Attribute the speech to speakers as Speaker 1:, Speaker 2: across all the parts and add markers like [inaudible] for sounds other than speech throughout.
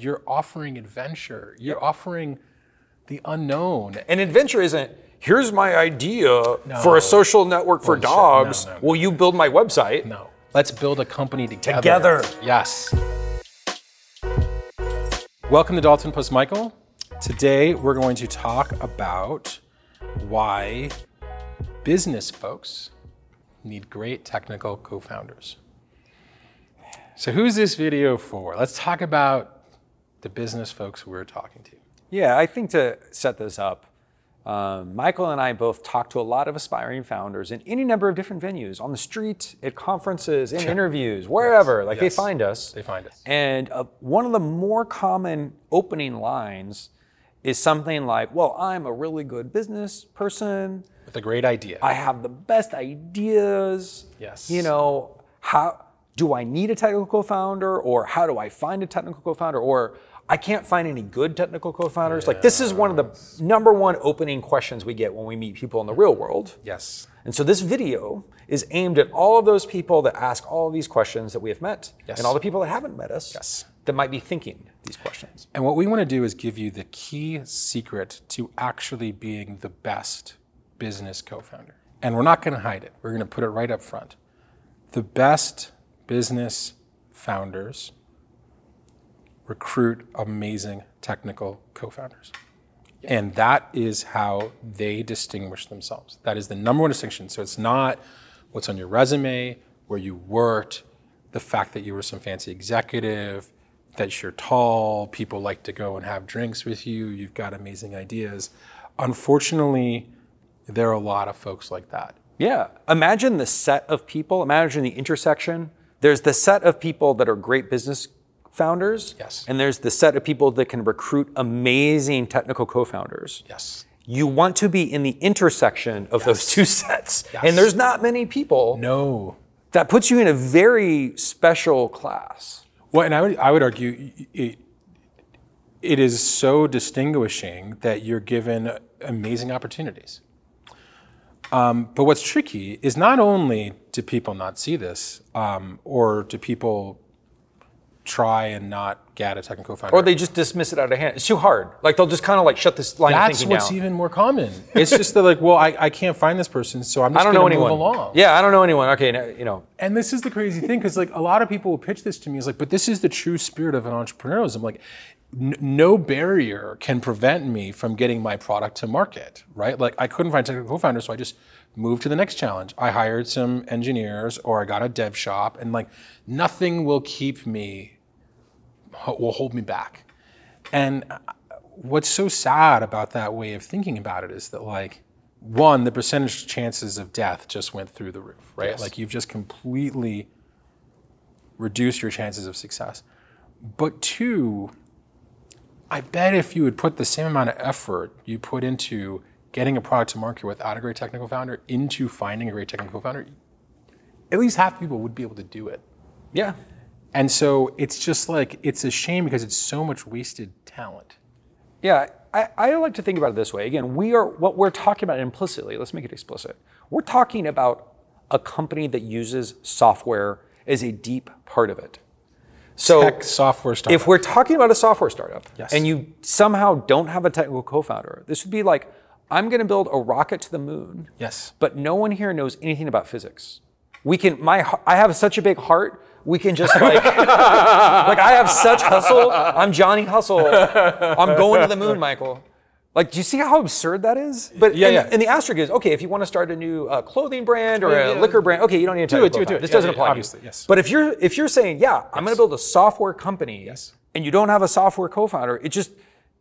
Speaker 1: You're offering adventure. You're offering the unknown.
Speaker 2: And adventure isn't, here's my idea for a social network for
Speaker 1: Bullshit.
Speaker 2: Dogs.
Speaker 1: no, no.
Speaker 2: Will you build my website?
Speaker 1: No. Let's build a company together.
Speaker 2: Together.
Speaker 1: Yes. Welcome to Dalton Plus Michael. Today we're going to talk about why business folks need great technical co-founders. So who's this video for? Let's talk about the business folks we're talking to.
Speaker 2: Yeah, I think to set this up, um, Michael and I both talk to a lot of aspiring founders in any number of different venues, on the street, at conferences, in [laughs] interviews, wherever. Like
Speaker 1: Yes.
Speaker 2: they find us.
Speaker 1: They find us.
Speaker 2: And uh, one of the more common opening lines is something like, "Well, I'm a really good business person.
Speaker 1: With a great idea.
Speaker 2: I have the best ideas.
Speaker 1: Yes.
Speaker 2: You know, how do I need a technical co-founder or how do I find a technical co-founder or I can't find any good technical co-founders. Like this is one of the number one opening questions we get when we meet people in the real world.
Speaker 1: yes.
Speaker 2: And so this video is aimed at all of those people that ask all of these questions that we have met
Speaker 1: Yes.
Speaker 2: and all the people that haven't met us
Speaker 1: Yes.
Speaker 2: that might be thinking these questions.
Speaker 1: And what we want to do is give you the key secret to actually being the best business co founder. And we're not going to hide it, we're going to put it right up front. The best business founders recruit amazing technical co founders. And that is how they distinguish themselves. That is the number one distinction. So it's not what's on your resume, where you worked, the fact that you were some fancy executive, that you're tall, people like to go and have drinks with you, you've got amazing ideas. Unfortunately, there are a lot of folks like that.
Speaker 2: Yeah. Imagine the set of people, imagine the intersection. There's the set of people that are great business founders.
Speaker 1: Yes.
Speaker 2: And there's the set of people that can recruit amazing technical co founders.
Speaker 1: Yes.
Speaker 2: You want to be in the intersection of those two sets.
Speaker 1: Yes.
Speaker 2: And there's not many people.
Speaker 1: No.
Speaker 2: That puts you in a very special class.
Speaker 1: Well, and I would, I would argue it, it is so distinguishing that you're given amazing opportunities. Um, but what's tricky is not only do people not see this, um, or do people try and not get a tech technical founder.
Speaker 2: Or they just dismiss it out of hand. It's too hard. Like they'll just kind of like shut this line
Speaker 1: That's what's
Speaker 2: down.
Speaker 1: even more common. [laughs] It's just that like, well, I, I can't find this person, so I'm just
Speaker 2: I don't know
Speaker 1: going to move
Speaker 2: anyone.
Speaker 1: along.
Speaker 2: Yeah, I don't know anyone. Okay, no, you know.
Speaker 1: And this is the crazy thing because like a lot of people will pitch this to me is like, but this is the true spirit of an entrepreneurialism. Like, n- no barrier can prevent me from getting my product to market, right? Like, I couldn't find a technical co-founder, so I just moved to the next challenge. I hired some engineers, or I got a dev shop, and like, nothing will keep me, will hold me back. And uh, what's so sad about that way of thinking about it is that like one the percentage chances of death just went through the roof right
Speaker 2: Yes.
Speaker 1: like you've just completely reduced your chances of success but two i bet if you would put the same amount of effort you put into getting a product to market without a great technical founder into finding a great technical founder at least half the people would be able to do it
Speaker 2: Yeah.
Speaker 1: and so it's just like it's a shame because it's so much wasted talent
Speaker 2: Yeah, I, I like to think about it this way. Again, we are what we're talking about implicitly. Let's make it explicit. We're talking about a company that uses software as a deep part of it. So
Speaker 1: tech software startup.
Speaker 2: if we're talking about a software startup
Speaker 1: Yes.
Speaker 2: and you somehow don't have a technical co-founder, this would be like, I'm going to build a rocket to the moon,
Speaker 1: yes
Speaker 2: but no one here knows anything about physics. We can. My. I have such a big heart. We can just [laughs] like, like I have such hustle. I'm Johnny Hustle. I'm going to the moon, Michael. Like, do you see how absurd that is? But
Speaker 1: Yeah,
Speaker 2: and,
Speaker 1: yeah.
Speaker 2: and the asterisk is okay if you want to start a new uh, clothing brand or
Speaker 1: Yeah,
Speaker 2: a
Speaker 1: yeah.
Speaker 2: liquor brand. Okay, you don't need a
Speaker 1: Do it, do it, do it.
Speaker 2: This
Speaker 1: Yeah,
Speaker 2: doesn't apply. to
Speaker 1: obviously, yes.
Speaker 2: But if you're if you're saying, yeah, I'm going to build a software company,
Speaker 1: Yes.
Speaker 2: and you don't have a software co-founder, it just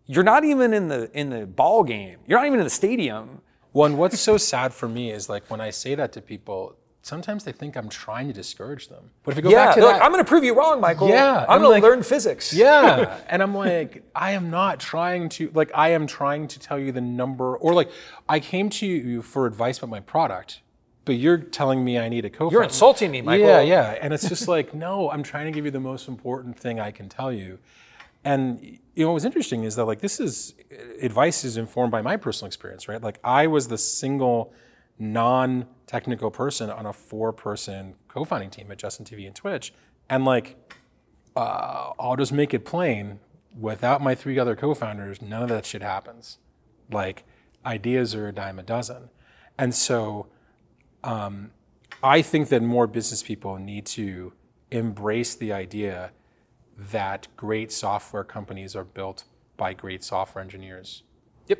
Speaker 2: you're not even in the in the ball game. You're not even in the stadium.
Speaker 1: One, what's so [laughs] sad for me is like when I say that to people, sometimes they think I'm trying to discourage them. But if you go
Speaker 2: Yeah,
Speaker 1: back to that,
Speaker 2: like, I'm going to prove you wrong, Michael.
Speaker 1: Yeah,
Speaker 2: I'm
Speaker 1: I'm
Speaker 2: going
Speaker 1: like-
Speaker 2: to learn physics.
Speaker 1: yeah, [laughs] and I'm like, I am not trying to like I am trying to tell you the number or like I came to you for advice about my product, but you're telling me I need a co-founder.
Speaker 2: You're insulting me, Michael.
Speaker 1: Yeah, yeah, and it's just like no, I'm trying to give you the most important thing I can tell you. And you know what was interesting is that like this is advice is informed by my personal experience, right? Like I was the single non-technical person on a four-person co-founding team at Justin TV and Twitch, and like uh, I'll just make it plain. without my three other co-founders, none of that shit happens. Like ideas are a dime a dozen, and so um, I think that more business people need to embrace the idea that great software companies are built by great software engineers.
Speaker 2: Yep.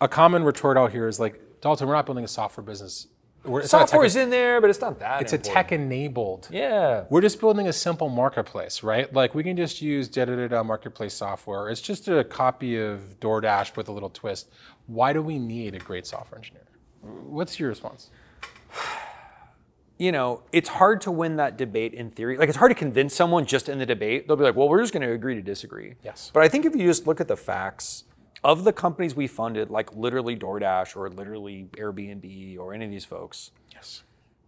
Speaker 1: A common retort out here is like, Dalton, we're not building a software business. We're,
Speaker 2: Software
Speaker 1: tech-
Speaker 2: is in there, but it's not that.
Speaker 1: it's a tech-enabled.
Speaker 2: Yeah.
Speaker 1: We're just building a simple marketplace, right? Like we can just use da da da da marketplace software. It's just a copy of DoorDash with a little twist. Why do we need a great software engineer? What's your response?
Speaker 2: you know, it's hard to win that debate in theory. Like, it's hard to convince someone just in the debate. They'll be like, well, we're just going to agree to disagree.
Speaker 1: Yes.
Speaker 2: But I think if you just look at the facts of the companies we funded, like literally DoorDash or literally Airbnb or any of these folks,
Speaker 1: Yes.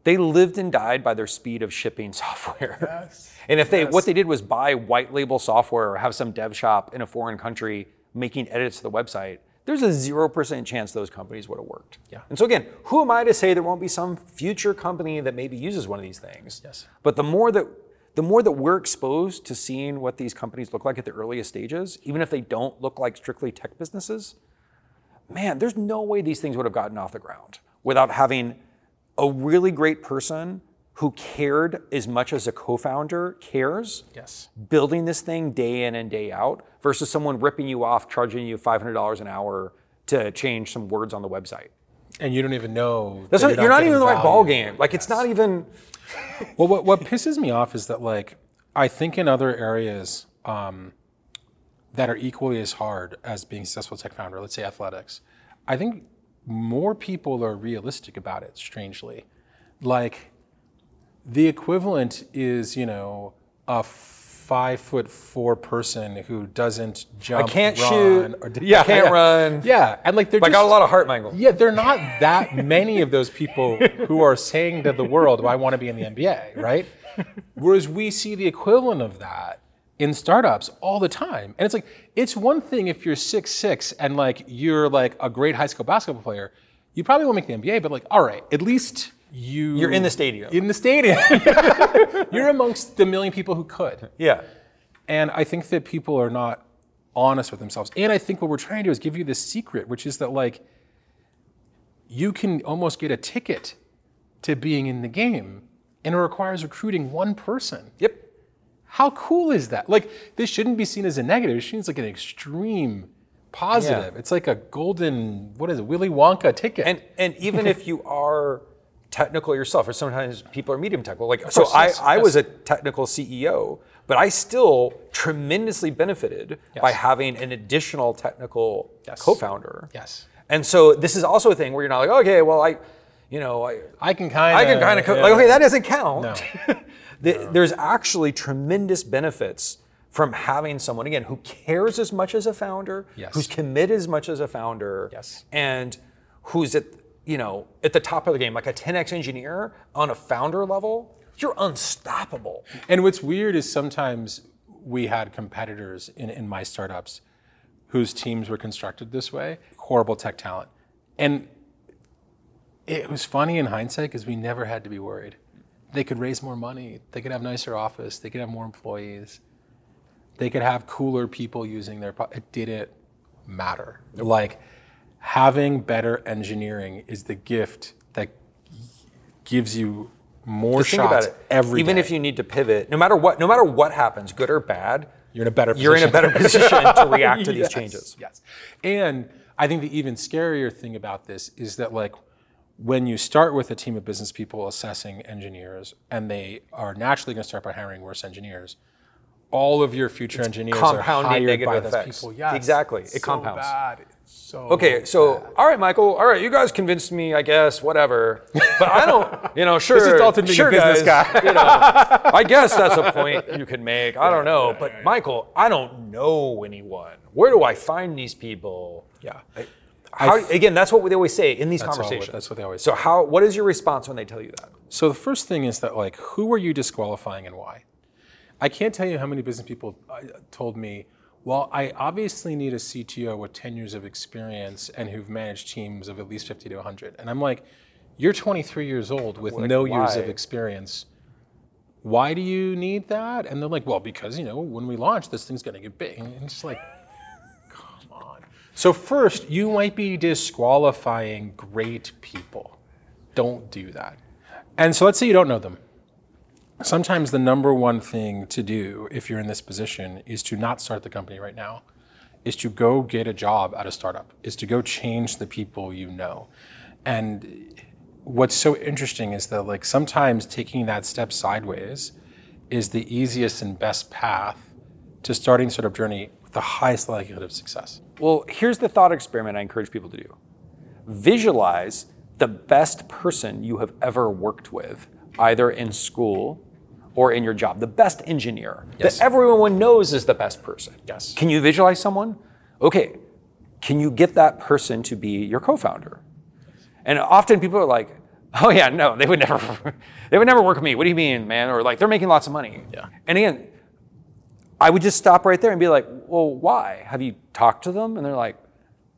Speaker 2: they lived and died by their speed of shipping [laughs] software. Yes. and if they, what they did was buy white label software or have some dev shop in a foreign country making edits to the website, there's a 0% chance those companies would have worked.
Speaker 1: Yeah.
Speaker 2: And so again, who am I to say there won't be some future company that maybe uses one of these things?
Speaker 1: Yes.
Speaker 2: But the more that the more that we're exposed to seeing what these companies look like at the earliest stages, even if they don't look like strictly tech businesses, man, there's no way these things would have gotten off the ground without having a really great person who cared as much as a co-founder cares
Speaker 1: Yes.
Speaker 2: building this thing day in and day out versus someone ripping you off charging you $500 an hour to change some words on the website
Speaker 1: And you don't even know.
Speaker 2: That's
Speaker 1: that
Speaker 2: not, you're not even in the right ball game like it's not even
Speaker 1: Well, what, what pisses me off is that, like, I think in other areas um, that are equally as hard as being a successful tech founder, let's say athletics, I think more people are realistic about it, strangely. Like, the equivalent is, you know, a five foot four person who doesn't jump, I
Speaker 2: can't
Speaker 1: run,
Speaker 2: shoot,
Speaker 1: or
Speaker 2: I can't run.
Speaker 1: Yeah, and like they're
Speaker 2: I
Speaker 1: just,
Speaker 2: got a lot of heart Michael
Speaker 1: yeah, they're not that many of those people [laughs] who are saying to the world, "I want to be in the NBA," right? Whereas we see the equivalent of that in startups all the time, and it's like it's one thing if you're six six and like you're like a great high school basketball player, you probably won't make the NBA, but like, all right, at least you
Speaker 2: You're in the stadium.
Speaker 1: In the stadium, [laughs] you're amongst the million people who could.
Speaker 2: yeah
Speaker 1: And I think that people are not honest with themselves. And I think what we're trying to do is give you this secret, which is that like you can almost get a ticket to being in the game, and it requires recruiting one person.
Speaker 2: yep
Speaker 1: How cool is that? Like this shouldn't be seen as a negative. It seems like an extreme positive. It's like a golden, what is it, Willy Wonka ticket.
Speaker 2: And and even if you are technical yourself, or sometimes people are medium technical. Like so,
Speaker 1: course,
Speaker 2: I,
Speaker 1: yes,
Speaker 2: I
Speaker 1: yes.
Speaker 2: was a technical CEO, but I still tremendously benefited by having an additional technical
Speaker 1: Yes.
Speaker 2: co-founder.
Speaker 1: yes.
Speaker 2: And so this is also a thing where you're not like, okay, well, I, you know, I,
Speaker 1: I can kind of.
Speaker 2: I can kind of like, okay, that doesn't count.
Speaker 1: No. [laughs]
Speaker 2: The- There's actually tremendous benefits from having someone again who cares as much as a founder,
Speaker 1: Yes.
Speaker 2: who's committed as much as a founder,
Speaker 1: Yes.
Speaker 2: and who's at you know at the top of the game, like a 10x engineer on a founder level. You're unstoppable.
Speaker 1: And what's weird is sometimes we had competitors in, in my startups whose teams were constructed this way, horrible tech talent. And it was funny in hindsight because we never had to be worried. They could raise more money, they could have nicer office, they could have more employees, they could have cooler people using their it didn't matter. Like having better engineering is the gift that gives you more
Speaker 2: Just think about
Speaker 1: shots
Speaker 2: it.
Speaker 1: every
Speaker 2: Even
Speaker 1: day.
Speaker 2: if you need to pivot, no matter what, no matter what happens, good or bad,
Speaker 1: You're in a better
Speaker 2: you're in a
Speaker 1: position.
Speaker 2: better position to [laughs] react to these changes.
Speaker 1: Yes. And I think the even scarier thing about this is that like when you start with a team of business people assessing engineers and they are naturally going to start by hiring worse engineers, all of your future engineers are hired
Speaker 2: negative
Speaker 1: by those
Speaker 2: effects.
Speaker 1: people. Yes.
Speaker 2: Exactly. It
Speaker 1: So
Speaker 2: compounds.
Speaker 1: bad. So
Speaker 2: Okay, so
Speaker 1: bad.
Speaker 2: all right, Michael. All right, you guys convinced me, I guess. Whatever, [laughs] but I don't. You know, sure.
Speaker 1: This is Dalton being a
Speaker 2: sure,
Speaker 1: business
Speaker 2: guys,
Speaker 1: guy.
Speaker 2: you know, [laughs] I guess that's a point you can make. I don't know, but Michael, I don't know anyone. Where do I find these people?
Speaker 1: yeah.
Speaker 2: How, again, that's what they always say in these
Speaker 1: all what-
Speaker 2: conversations.
Speaker 1: that's what they always
Speaker 2: So how? What is your response when they tell you that?
Speaker 1: So the first thing is that like, who are you disqualifying and why? I can't tell you how many business people uh, told me, well, I obviously need a CTO with 10 years of experience and who've managed teams of at least 50 to 100. And I'm like, you're 23 years old with no years of experience. why do you need that? And they're like, well, because you know, when we launch, this thing's gonna get big. And it's like, [laughs] come on. So first, you might be disqualifying great people. Don't do that. And so let's say you don't know them. Sometimes the number one thing to do if you're in this position is to not start the company right now, is to go get a job at a startup, is to go change the people you know. And what's so interesting is that like sometimes taking that step sideways is the easiest and best path to starting startup journey with the highest likelihood of success.
Speaker 2: Well, here's the thought experiment I encourage people to do. Visualize the best person you have ever worked with, either in school or in your job, the best engineer
Speaker 1: Yes.
Speaker 2: that everyone knows is the best person.
Speaker 1: Yes.
Speaker 2: Can you visualize someone? Okay, can you get that person to be your co-founder? And often people are like, "Oh yeah, no, they would never, [laughs] they would never work with me. What do you mean, man?" Or like, "They're making lots of money."
Speaker 1: Yeah.
Speaker 2: And again, I would just stop right there and be like, "Well, why? Have you talked to them?" And they're like,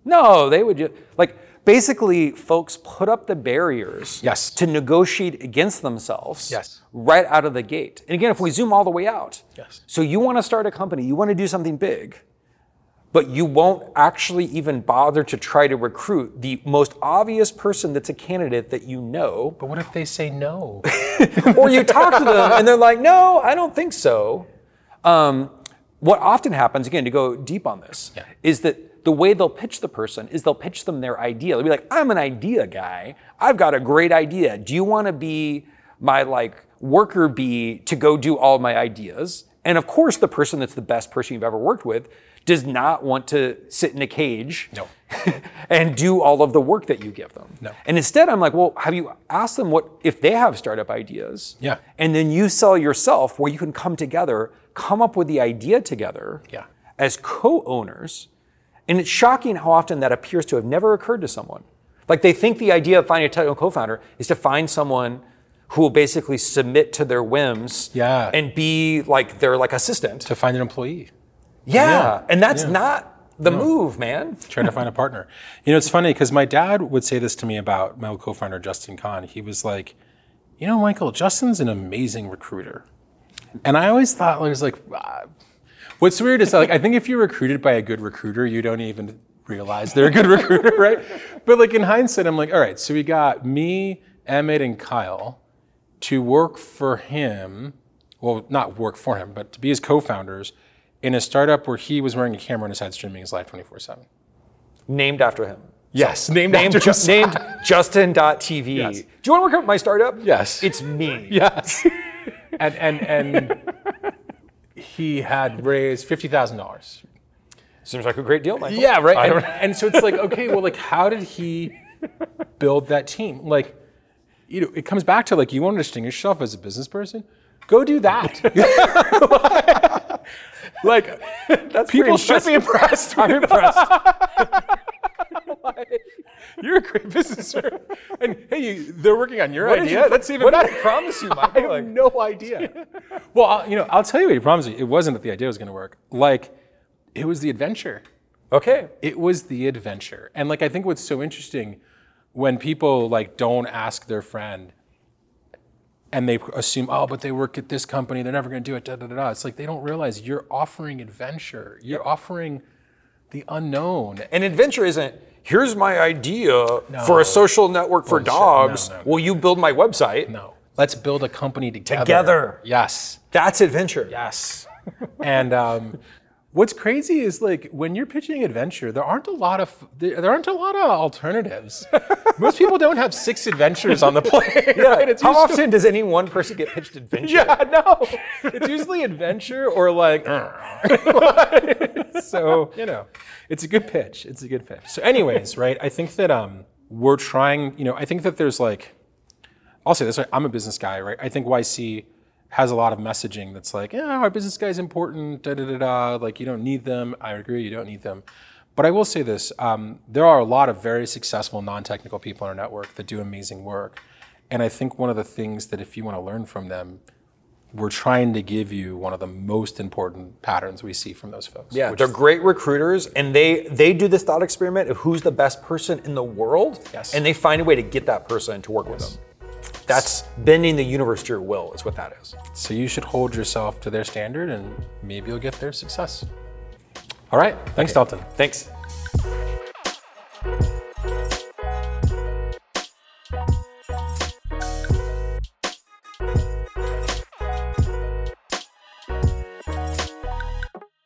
Speaker 2: "No, they would just like." Basically, folks put up the barriers
Speaker 1: Yes.
Speaker 2: to negotiate against themselves
Speaker 1: Yes.
Speaker 2: right out of the gate. And again, if we zoom all the way out,
Speaker 1: Yes.
Speaker 2: so you want to start a company, you want to do something big, but you won't actually even bother to try to recruit the most obvious person that's a candidate that you know,
Speaker 1: But what if they say no? [laughs]
Speaker 2: or you talk to them and they're like, no, I don't think so. Um, what often happens, again, to go deep on this,
Speaker 1: Yeah.
Speaker 2: is that the way they'll pitch the person is they'll pitch them their idea. They'll be like, I'm an idea guy. I've got a great idea. Do you want to be my like worker bee to go do all my ideas? And of course, the person that's the best person you've ever worked with does not want to sit in a cage
Speaker 1: No. [laughs]
Speaker 2: and do all of the work that you give them.
Speaker 1: No.
Speaker 2: And instead, I'm like, well, have you asked them what if they have startup ideas?
Speaker 1: Yeah.
Speaker 2: And then you sell yourself where you can come together, come up with the idea together
Speaker 1: Yeah.
Speaker 2: as co-owners. And it's shocking how often that appears to have never occurred to someone. Like they think the idea of finding a technical co-founder is to find someone who will basically submit to their whims
Speaker 1: Yeah.
Speaker 2: and be like their like assistant.
Speaker 1: to find an employee.
Speaker 2: Yeah.
Speaker 1: Yeah.
Speaker 2: And that's
Speaker 1: Yeah.
Speaker 2: not the move, man. [laughs]
Speaker 1: trying to find a partner. You know, it's funny because my dad would say this to me about my co-founder Justin Kan. He was like, "You know, Michael, Justin's an amazing recruiter," and I always thought I was like, ah. "What's weird is like I think if you're recruited by a good recruiter, you don't even realize they're a good [laughs] recruiter, right?" But like in hindsight, I'm like, "All right, so we got me, Emmett, and Kyle to work for him. Well, not work for him, but to be his co-founders." In a startup where he was wearing a camera on his head streaming his live 24 7.
Speaker 2: Named after him.
Speaker 1: Yes, named,
Speaker 2: named,
Speaker 1: after
Speaker 2: Ju- named Justin.tv.
Speaker 1: Yes.
Speaker 2: Do you want to work at my startup?
Speaker 1: Yes.
Speaker 2: It's me.
Speaker 1: Yes. [laughs] and and and he had raised fifty thousand dollars.
Speaker 2: Seems like a great deal, Michael.
Speaker 1: Yeah, right. And, and so it's like, okay, well, like, how did he build that team? Like, you know, it comes back to like, you want to distinguish yourself as a business person, go do that. [laughs] like,
Speaker 2: That's
Speaker 1: people should be impressed.
Speaker 2: I'm impressed. [laughs]
Speaker 1: You're a great businessman, and hey, you, they're working on your
Speaker 2: What
Speaker 1: idea.
Speaker 2: you-
Speaker 1: That's even
Speaker 2: what
Speaker 1: better.
Speaker 2: he promise you, [laughs]
Speaker 1: I have
Speaker 2: Like-
Speaker 1: no idea. [laughs] well, I'll, you know, I'll tell you what he promised me. It wasn't that the idea was going to work. Like, it was the adventure.
Speaker 2: Okay.
Speaker 1: It was the adventure. And like, I think what's so interesting when people like don't ask their friend and they assume, oh, but they work at this company, they're never going to do it. Da, da, da, da. It's like they don't realize you're offering adventure. You're offering the unknown.
Speaker 2: And adventure isn't. Here's my idea for a social network for
Speaker 1: Bullshit.
Speaker 2: dogs.
Speaker 1: No, no,
Speaker 2: Will you build my website?
Speaker 1: No, let's build a company together.
Speaker 2: Together.
Speaker 1: Yes.
Speaker 2: That's adventure.
Speaker 1: Yes. and um, what's crazy is like when you're pitching adventure, there aren't a lot of there, aren't a lot of alternatives. [laughs] Most people don't have six adventures on the [laughs] plate. right? [laughs] It's
Speaker 2: How
Speaker 1: usually-
Speaker 2: often does any one person get pitched adventure?
Speaker 1: Yeah, no. It's usually adventure or like. so you know, it's a good pitch. It's a good pitch. So, anyways, right? I think that um, we're trying. You know, I think that there's like, I'll say this. right? I'm a business guy, right? I think YC has a lot of messaging that's like, yeah, our business guy is important. Da da da da. Like you don't need them. I agree, you don't need them. But I will say this: um, there are a lot of very successful non-technical people in our network that do amazing work, and I think one of the things that if you want to learn from them, we're trying to give you one of the most important patterns we see from those folks.
Speaker 2: Yeah, they're great recruiters, and they they do this thought experiment of who's the best person in the world,
Speaker 1: Yes.
Speaker 2: and they find a way to get that person to work with them. That's bending the universe to your will, is what that is.
Speaker 1: So you should hold yourself to their standard and maybe you'll get their success. All right. Thanks, Dalton.
Speaker 2: Thanks.